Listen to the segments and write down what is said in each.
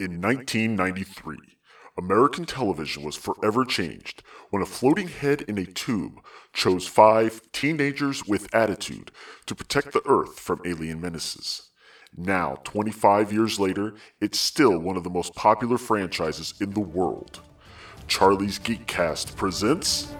In 1993, American television was forever changed when a floating head in a tube chose five teenagers with attitude to protect the Earth from alien menaces. Now, 25 years later, it's still one of the most popular franchises in the world. Charlie's Geekcast presents.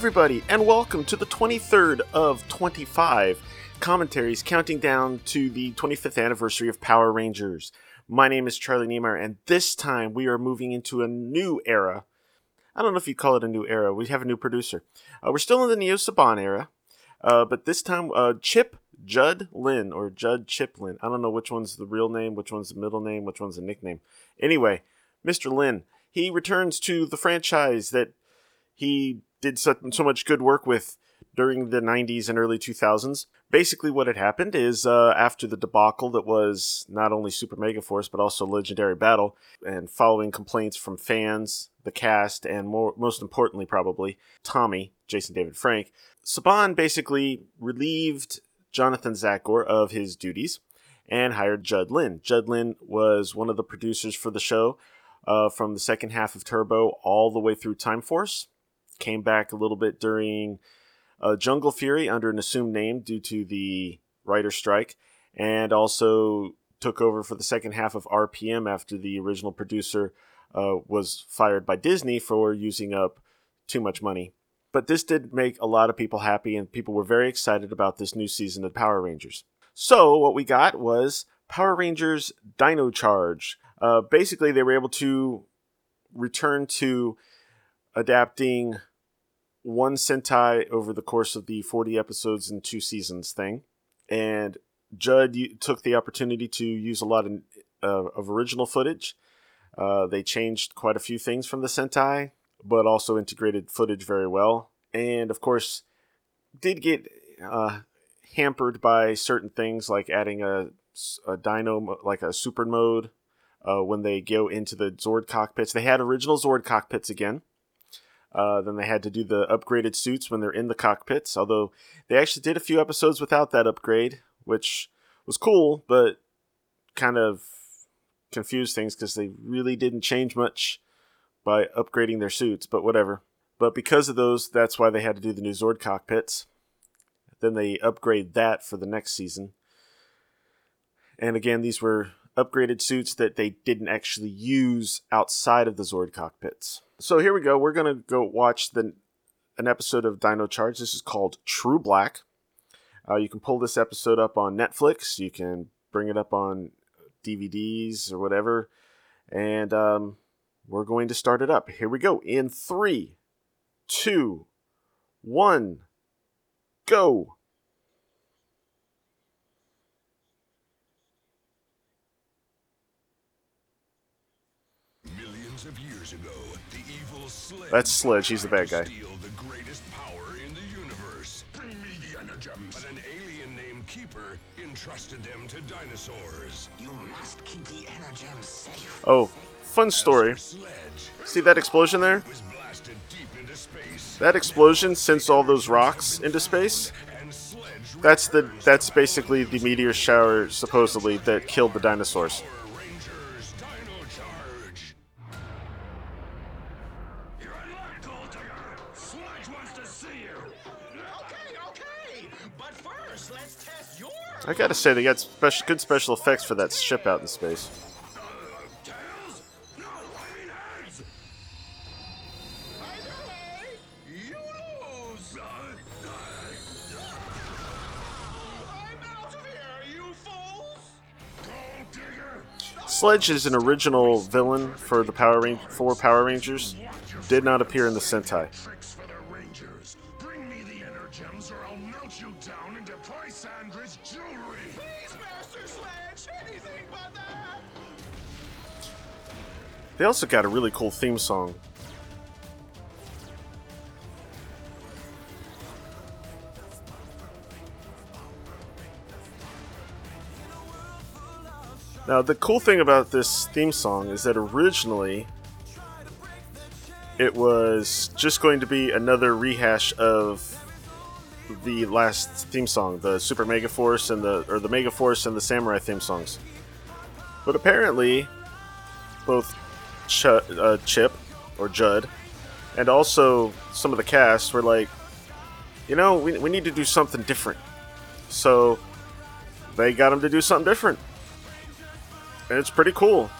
Everybody, and welcome to the 23rd of 25 commentaries counting down to the 25th anniversary of Power Rangers. My name is Charlie Niemeyer, and this time we are moving into a new era. I don't know if you call it a new era. We have a new producer. Uh, we're still in the Neo Saban era, uh, but this time uh, Chip Judd Lynn or Judd Chiplin. I don't know which one's the real name, which one's the middle name, which one's the nickname. Anyway, Mr. Lynn, he returns to the franchise that he did so, so much good work with during the 90s and early 2000s. Basically, what had happened is uh, after the debacle that was not only Super Mega Force but also Legendary Battle, and following complaints from fans, the cast, and more, most importantly, probably Tommy, Jason David Frank, Saban basically relieved Jonathan Tzachor of his duties and hired Judd Lynn. Judd Lynn was one of the producers for the show uh, from the second half of Turbo all the way through Time Force came back a little bit during uh, Jungle Fury under an assumed name due to the writer strike, and also took over for the second half of RPM after the original producer uh, was fired by Disney for using up too much money. But this did make a lot of people happy, and people were very excited about this new season of Power Rangers. So, what we got was Power Rangers Dino Charge. Uh, basically, they were able to return to adapting one Sentai over the course of the 40 episodes and two seasons thing. And Judd took the opportunity to use a lot of, uh, of original footage. Uh, they changed quite a few things from the Sentai, but also integrated footage very well. And of course, did get uh, hampered by certain things like adding a, a dino, like a super mode uh, when they go into the Zord cockpits. They had original Zord cockpits again. Uh, then they had to do the upgraded suits when they're in the cockpits. Although they actually did a few episodes without that upgrade, which was cool, but kind of confused things because they really didn't change much by upgrading their suits. But whatever. But because of those, that's why they had to do the new Zord cockpits. Then they upgrade that for the next season. And again, these were upgraded suits that they didn't actually use outside of the Zord cockpits. So here we go. We're gonna go watch the an episode of Dino Charge. This is called True Black. Uh, you can pull this episode up on Netflix. You can bring it up on DVDs or whatever, and um, we're going to start it up. Here we go. In three, two, one, go. Millions of years ago. That's Sledge, he's the bad guy. Steal the greatest power in the universe. Bring me the energems. But an alien named Keeper entrusted them to dinosaurs. You must keep the energems safe. Oh, fun story. See that explosion there? was blasted deep into space. That explosion sends all those rocks into space. That's the that's basically the meteor shower supposedly that killed the dinosaurs. Sledge wants to see you. Okay, okay. But first, let's test your. I gotta say, they got special, good special effects for that ship out in space. Sledge is an original villain for the Power Ranger, Power Rangers. Did not appear in the Sentai. They also got a really cool theme song. Now, the cool thing about this theme song is that originally it was just going to be another rehash of the last theme song, the Super Mega Force and the or the Mega Force and the Samurai theme songs. But apparently, both Ch- uh, Chip or Judd and also some of the cast were like, you know, we, we need to do something different. So they got him to do something different. And it's pretty cool.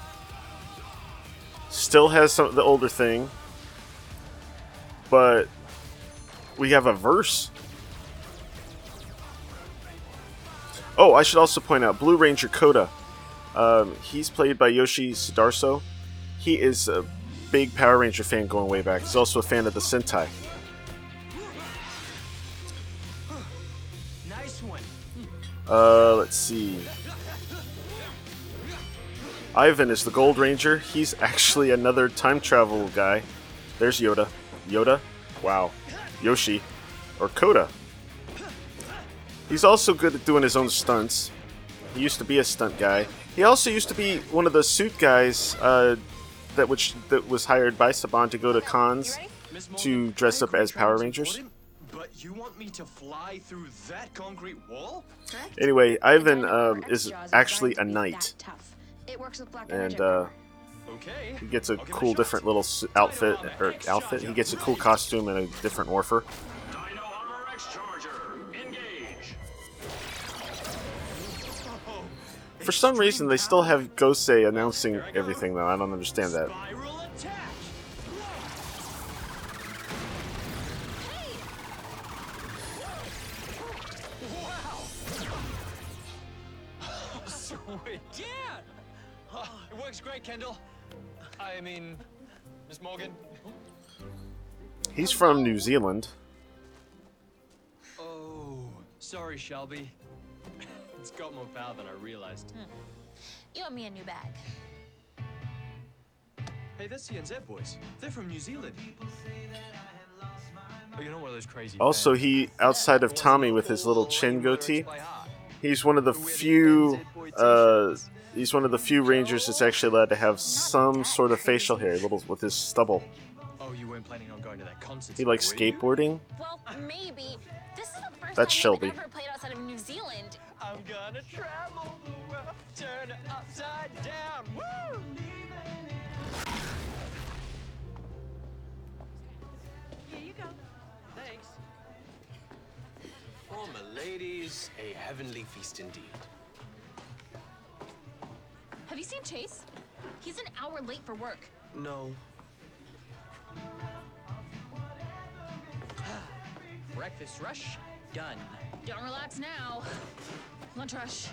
Still has some the older thing, but we have a verse. Oh, I should also point out Blue Ranger Koda. Um, he's played by Yoshi Sudarso. He is a big Power Ranger fan going way back. He's also a fan of the Sentai. Nice one. Uh, let's see. Ivan is the Gold Ranger. He's actually another time travel guy. There's Yoda. Yoda? Wow. Yoshi. Or Koda. He's also good at doing his own stunts. He used to be a stunt guy. He also used to be one of the suit guys uh, that which that was hired by Saban to go to cons to dress up as Power Rangers. But you want me to fly through that concrete wall? Anyway, Ivan um, is actually a designed to be knight, that tough. It works with Black and uh, he gets a I'll give it cool different little outfit or outfit. He gets a cool costume and a different morpher. For some reason, they still have Gosei announcing everything, though. I don't understand that. Great, Kendall. I mean, Miss Morgan. He's from New Zealand. Oh, sorry, Shelby. It's got more power than I realized. you owe me a new bag. Hey, that's the NZ boys. They're from New Zealand. Oh, you're not one of those crazy. Also, fans. he outside of Tommy with his little chin goatee, he's one of the few. Uh, he's one of the few Rangers that's actually allowed to have some sort of facial hair, little with his stubble. Oh, you weren't planning on going to that concert. He likes skateboarding. Well, maybe. This is the first That's time Shelby. we've ever played outside of New Zealand. I'm gonna travel the world, turn it upside down. Woo! Here you go. Thanks. For my ladies, a heavenly feast indeed. Have you seen Chase? He's an hour late for work. No. Breakfast rush done. Don't relax now. Lunch rush.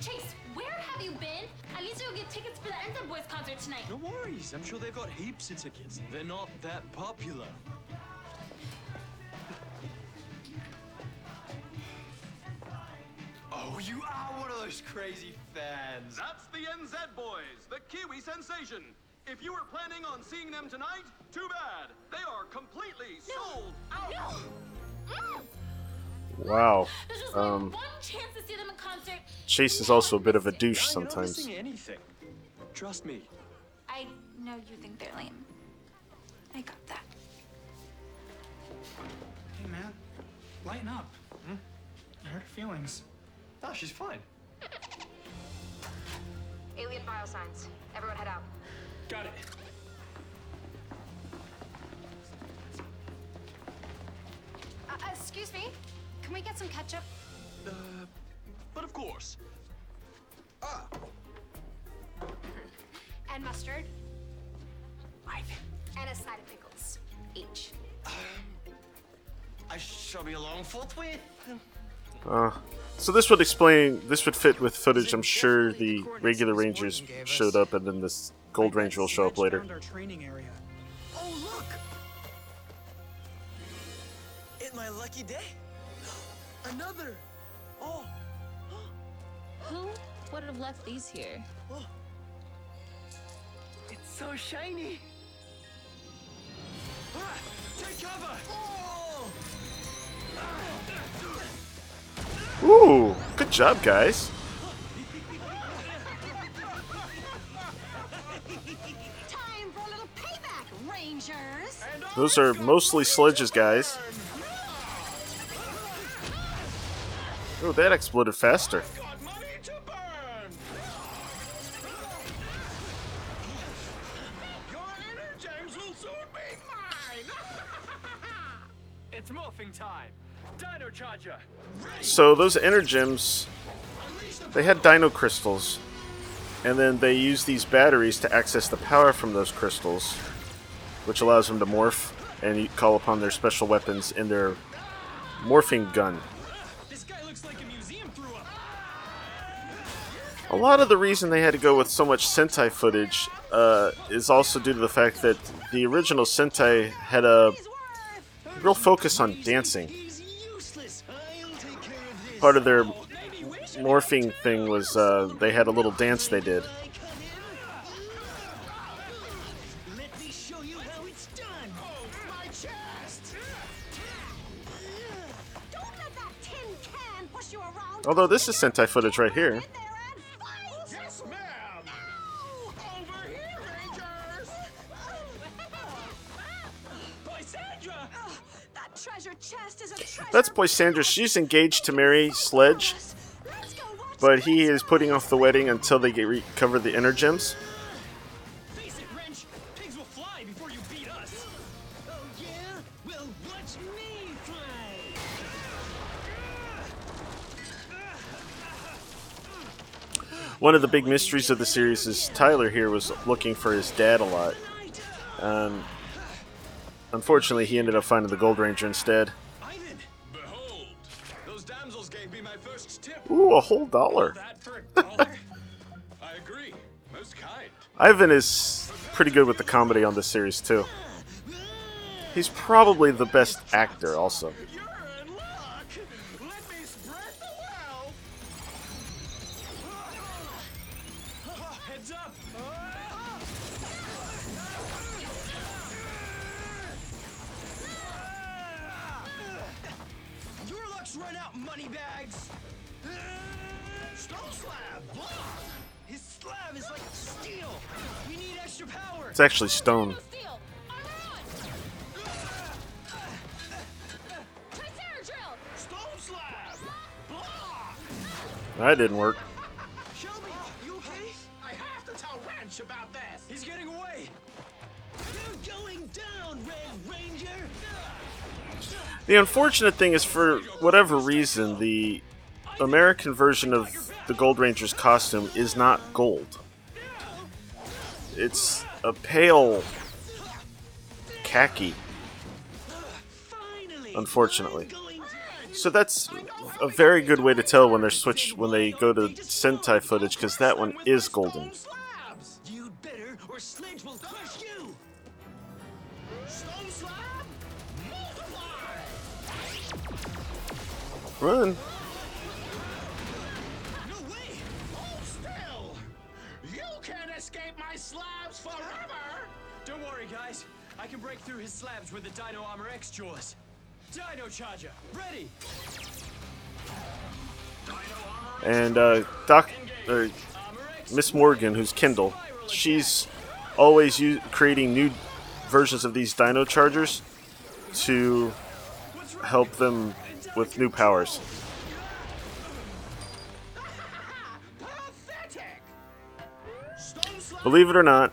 Chase, where have you been? I need to go get tickets for the NZ Boys concert tonight. No worries. I'm sure they've got heaps of tickets. They're not that popular. Oh, you are one of those crazy fans. That's the NZ Boys, the Kiwi sensation. If you were planning on seeing them tonight, too bad. They are completely sold out. No! Mm. Wow. Um, my one chance to see them in concert. Chase is also a bit of a douche Yeah, You're not sometimes. Trust me. I know you think they're lame. I got that. Hey man, lighten up. Hmm? I hurt her feelings. Oh, she's fine. Alien biosigns. Everyone head out. Got it. Uh, excuse me. Can we get some ketchup? Uh, but of course. Ah! And mustard? And a side of pickles. Each. I shall be along forthwith. Uh, So this would explain. This would fit with footage. I'm sure the regular Rangers showed up, and then this Gold Ranger will show up later. Found training area. Oh, look! Ain't my lucky day? Another! Oh, Who would have left these here? it's so shiny! Ah, take cover! Oh! Ooh, good job, guys. Time for a little payback, Rangers! Those are mostly sledges, guys. Oh, that exploded faster. Got money to burn! Your energems will soon be mine! It's morphing time! Dino Charger! So those energems, they had dino crystals, and then they use these batteries to access the power from those crystals, which allows them to morph and call upon their special weapons in their morphing gun. A lot of the reason they had to go with so much Sentai footage uh, is also due to the fact that the original Sentai had a real focus on dancing. Part of their morphing thing was uh, they had a little dance they did. Although this is Sentai footage right here. That's Poisandra. She's engaged to marry Sledge, Let's go watch but he is putting off the wedding until they get recover the energems. Face it, Wrench! Pigs will fly before you beat us! Oh, yeah? Well, watch me fly! One of the big mysteries of the series is Tyler here was looking for his dad a lot. Um, unfortunately, he ended up finding the Gold Ranger instead. Tip. Ooh, a whole dollar. A dollar? I agree. Most kind. Ivan is pretty good with the comedy on this series too. He's probably the best actor, also. You're in luck! Let me spread the wealth! Heads up! Your luck's run out, moneybags! Stone slab! Block! His slab is like steel! We need extra power! It's actually stone. Steel! Armor! Stone slab! That didn't work. Shelby, you okay? I have to tell Wrench about this! He's getting away! You're going down, Red Ranger! The unfortunate thing is, for whatever reason, the American version of the Gold Ranger's costume is not gold. It's a pale khaki, unfortunately. So that's a very good way to tell when they're switched when they go to Sentai footage because that one is golden. slabs! Worry, guys. I can break through his slabs with the Dino Armor X jaws. Dino Charger, ready! And uh, Doc, or Miss Morgan, who's Kendall, she's always u- creating new versions of these Dino Chargers to help them with new powers. Pathetic! Stone slab Believe it or not!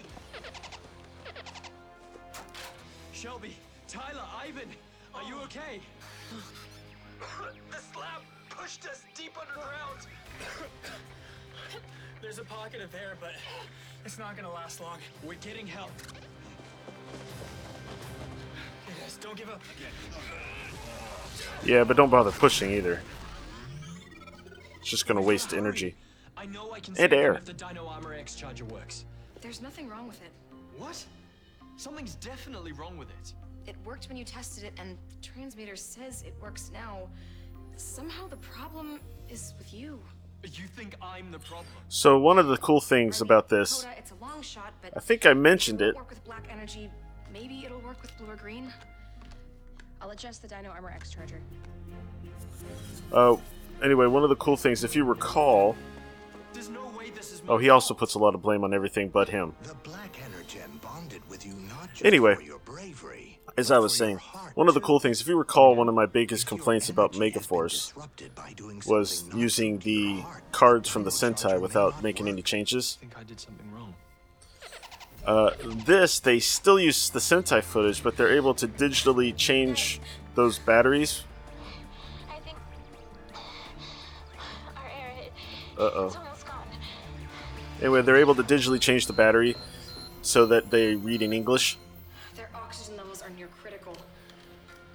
Shelby, Tyler, Ivan, are you okay? the slab pushed us deep underground. There's a pocket of air, but it's not gonna last long. We're getting help. Okay, guys, don't give up. Again. Yeah, but don't bother pushing either. It's just gonna waste energy. I know I can And air. if the Dino Armor X charger works. There's nothing wrong with it. What? Something's definitely wrong with it. It worked when you tested it, and the transmitter says it works now. Somehow the problem is with you. You think I'm the problem? So one of the cool things about this, Koda, it's a long shot, but I think I mentioned it. Work with black energy. Maybe it'll work with blue or green. I'll adjust the Dino Armor X charger. Uh, anyway, one of the cool things, if you recall, no way this is oh, he also puts a lot of blame on everything but him. The Black Energem Anyway, for your bravery, as I was saying, one of the cool things, if you recall, one of my biggest complaints about Megaforce was using the cards from the Sentai without making any changes. I think I did something wrong. Uh, this, they still use the Sentai footage, but they're able to digitally change those batteries. I think our air it, Uh oh. it's almost gone. Anyway, they're able to digitally change the battery so that they read in English. Their oxygen levels are near critical.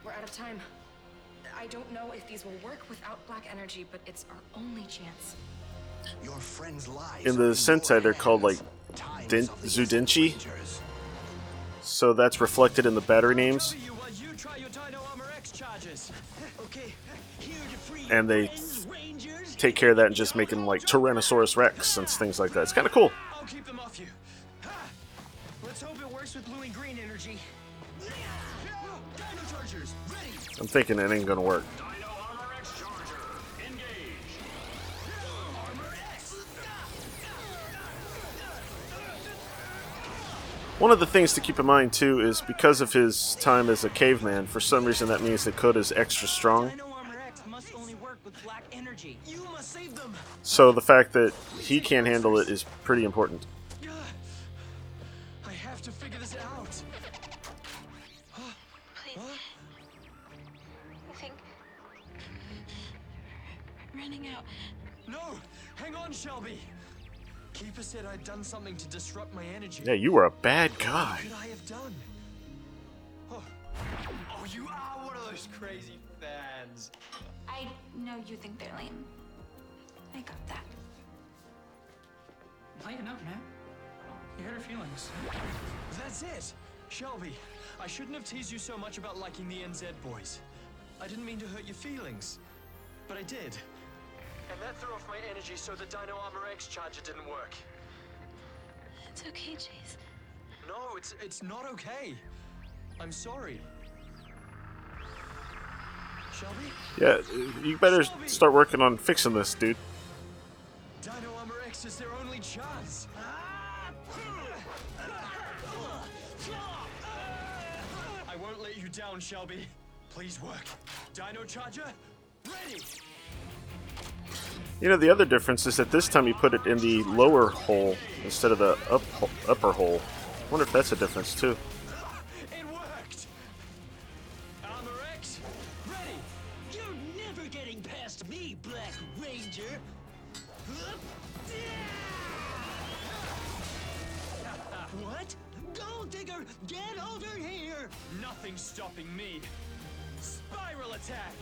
We're out of time. I don't know if these will work without black energy, but it's our only chance. your friends' lives In the Sentai, they're called like Den- Zyudenchi. So that's reflected in the battery names. You while you try your Dino Armor X charges. Okay, here to free And they take care of that and just make them like Tyrannosaurus Rex and things like that. It's kind of cool. I'm thinking it ain't gonna work. Dino Armor X Charger, engage. One of the things to keep in mind too is because of his time as a caveman, for some reason that means that Koda's extra strong. Dino Armor X must only work with black energy. You must save them. So the fact that he can't handle it is pretty important. I have to figure this out. Please. Running out. No, hang on, Shelby. Keeper said I'd done something to disrupt my energy. Yeah, you were a bad guy. What could I have done? Oh, oh you are one of those crazy fans. I know you think they're lame. I got that. Lighten up, man. You hurt her feelings. That's it. Shelby, I shouldn't have teased you so much about liking the NZ boys. I didn't mean to hurt your feelings, but I did. And that threw off my energy so the Dino Armor X charger didn't work. It's okay, Chase. No, it's it's not okay. I'm sorry. Shelby? Yeah, you better start working on fixing this, dude. Dino Armor X is their only chance. I won't let you down, Shelby. Please work. Dino Charger, ready. You know, the other difference is that this time you put it in the lower hole instead of the up upper hole. I wonder if that's a difference too. It worked. Armor X, ready. You're never getting past me, Black Ranger. What? Gold Digger, get over here! Nothing's stopping me. Spiral attack.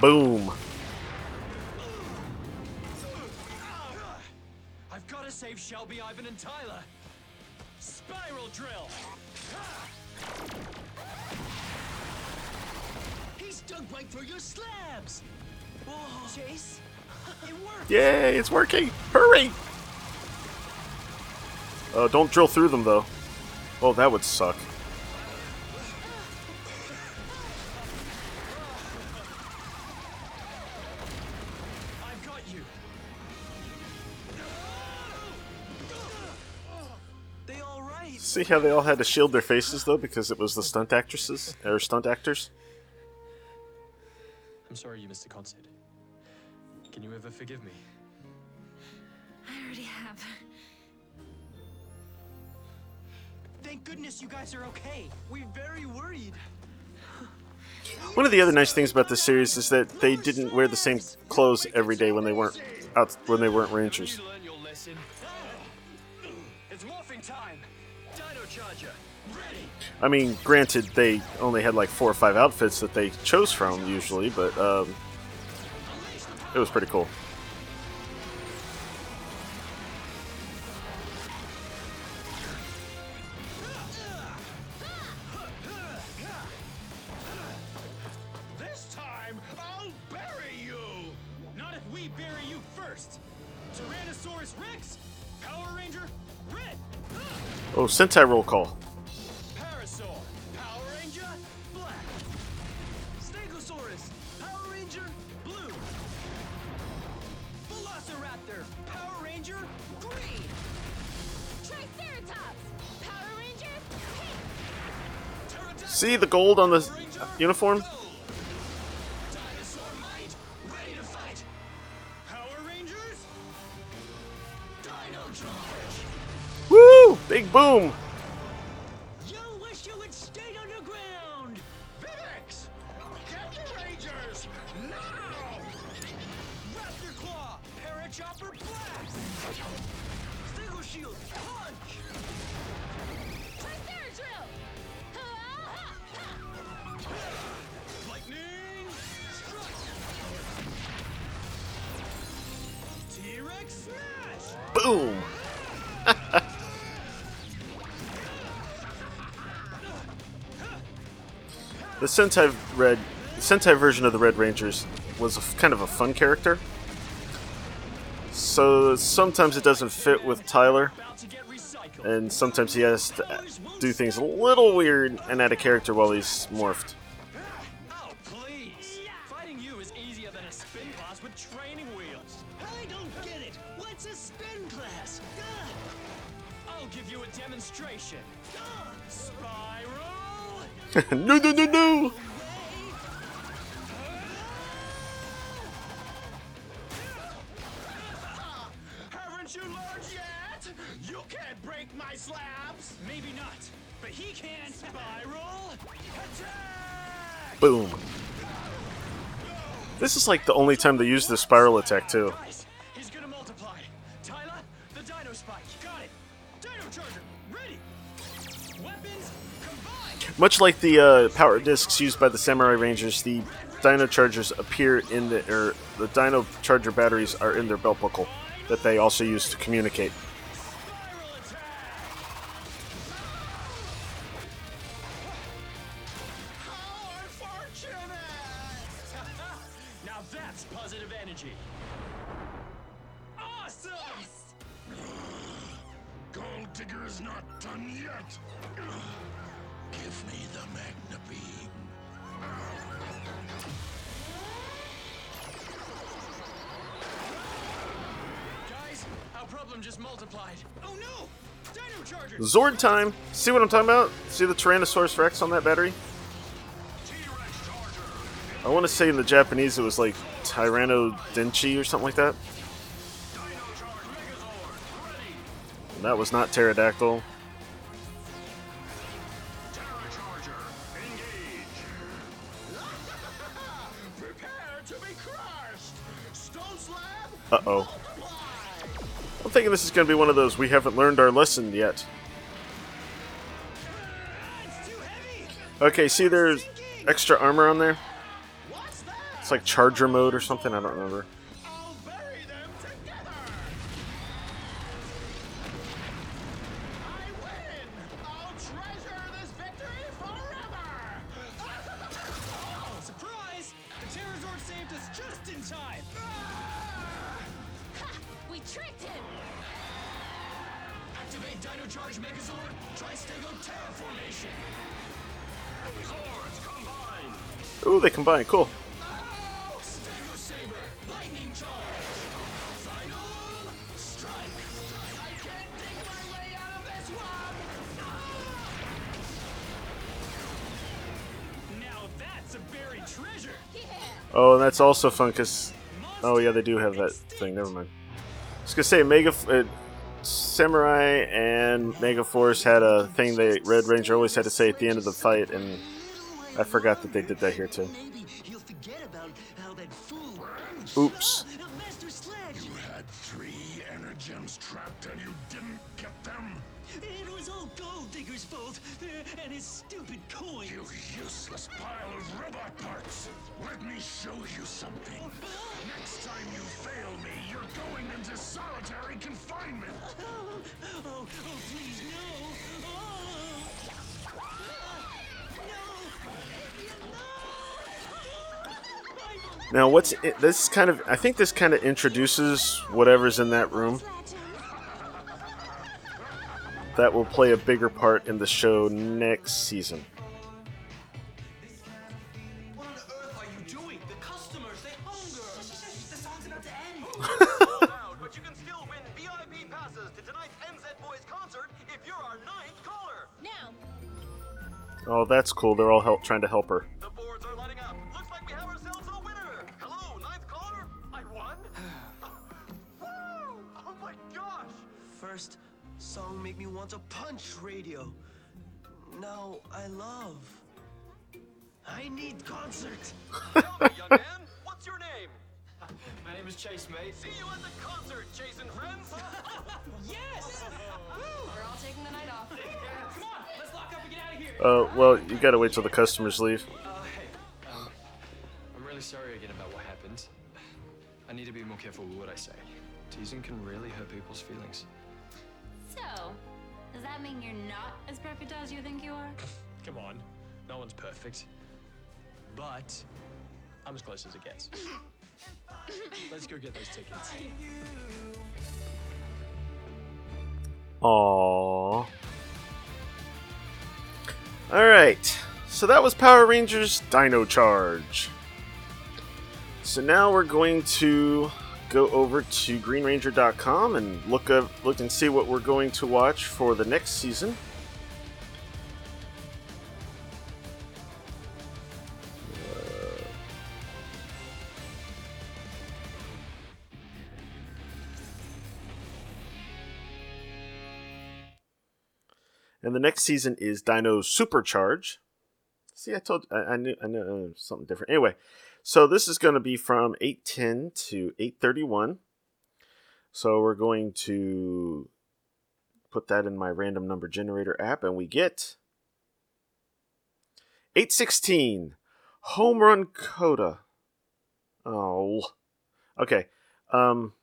Boom. I've got to save Shelby, Ivan, and Tyler. Spiral drill. He's dug right through your slabs. Chase, it worked. Yay, it's working! Hurry! Oh, don't drill through them though. Oh, that would suck. See how they all had to shield their faces though because it was the stunt actresses or stunt actors. I'm sorry you missed the concert. Can you ever forgive me? I already have. Thank goodness you guys are okay. We're very worried. One of the other nice things about this series is that they didn't wear the same clothes every day when they weren't out when they weren't rangers. You learn your lesson. It's morphing time. I mean, granted, they only had like four or five outfits that they chose from usually, but um, it was pretty cool. Sentai roll call. Parasaur, Power Ranger, black. Stegosaurus, Power Ranger, blue. Velociraptor, Power Ranger, green. Triceratops! Power Ranger, pink! See the gold on the uniform? Dinosaur Might, ready to fight. Power Rangers, Dino Charge. Woo! Big boom! You wish you had stayed underground. Vivix! Get the Rangers! Now! Raptor Claw, Parachopper Blast. Stego Shield, punch. Triceradrill! Lightning strike! T-Rex smash! Boom! The Sentai Red, the Sentai version of the Red Rangers was a kind of a fun character. So sometimes it doesn't fit with Tyler, and sometimes he has to do things a little weird and add a character while he's morphed. Oh, please! Fighting you is easier than a spin class with training wheels. I don't get it. What's a spin class? I'll give you a demonstration. Spiral. no, no, no, no! Haven't you learned yet? You can't break my slabs! Maybe not, but he can. Spiral. Attack! Boom. This is like the only time they use the spiral attack too. Much like the uh, power discs used by the Samurai Rangers, the Dino Chargers appear in the or the Dino Charger batteries are in their belt buckle that they also use to communicate. Spiral attack. How unfortunate! now that's positive energy. Awesome! Gold Digger is not done yet! Give me the Magna Beam. Guys, our problem just multiplied. Oh no! Dino Charger! Zord time! See what I'm talking about? See the Tyrannosaurus Rex on that battery? I want to say in the Japanese it was like Tyranno Denchi or something like that. And that was not pterodactyl. Stone Slab! Uh oh. I'm thinking this is going to be one of those we haven't learned our lesson yet. Okay, see there's extra armor on there? It's like charger mode or something, I don't remember. Yeah! Oh, and that's also fun because. Oh, yeah, they do have that thing, never mind. I was gonna say Mega uh, Samurai and Mega Force had a thing they Red Ranger always had to say at the end of the fight, and I forgot that they did that here too. Oops. You had three energems trapped and you didn't get them? It was all Gold Digger's fault, and his stupid coins. You useless pile of robot parts. Let me show you something. Next time you fail me, you're going into solitary confinement. Oh, oh, oh, please, no. Oh. Now, what's this kind of? I think this kind of introduces whatever's in that room. That will play a bigger part in the show next season. Oh, that's cool. They're all help trying to help her. Make me want to punch radio. Now I love. I need concert. Tell me, young man, what's your name? My name is Chase, mate. See you at the concert, Jason friends. Yes! We're all taking the night off. Come on, let's lock up and get out of here. Uh, well, you gotta wait till the customers leave. Uh, hey, um, I'm really sorry again about what happened. I need to be more careful with what I say. Teasing can really hurt people's feelings. So does that mean you're not as perfect as you think you are? Come on, no one's perfect. But I'm as close as it gets. Let's go get those tickets. Aww. Alright, so that was Power Rangers Dino Charge. So now we're going to go over to greenranger.com and look up look and see what we're going to watch for the next season. And the next season is Dino Supercharge. See, I told I, I knew I knew uh, something different. Anyway, so this is going to be from eight ten to eight thirty one. So we're going to put that in my random number generator app, and we get eight sixteen home run Koda. Oh, okay. Um,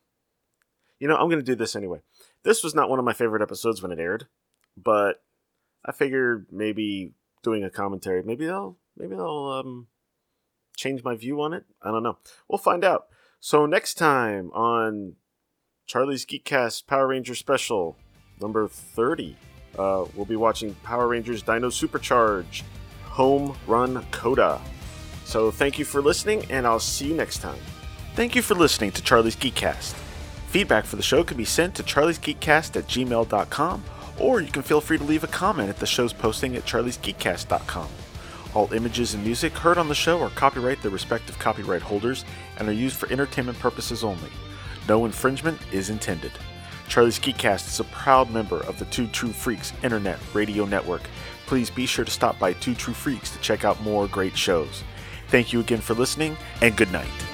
you know I'm going to do this anyway. This was not one of my favorite episodes when it aired, but I figured maybe doing a commentary, maybe they'll maybe they'll um change my view on it. I don't know. We'll find out. So next time on Charlie's Geekcast Power Ranger Special number 30, uh, we'll be watching Power Rangers Dino Supercharge Home Run Koda. So thank you for listening, and I'll see you next time. Thank you for listening to Charlie's Geekcast. Feedback for the show can be sent to charliesgeekcast at gmail.com, or you can feel free to leave a comment at the show's posting at charliesgeekcast.com. All images and music heard on the show are copyright their respective copyright holders and are used for entertainment purposes only. No infringement is intended. Charlie's Geekcast is a proud member of the Two True Freaks Internet Radio Network. Please be sure to stop by Two True Freaks to check out more great shows. Thank you again for listening, and good night.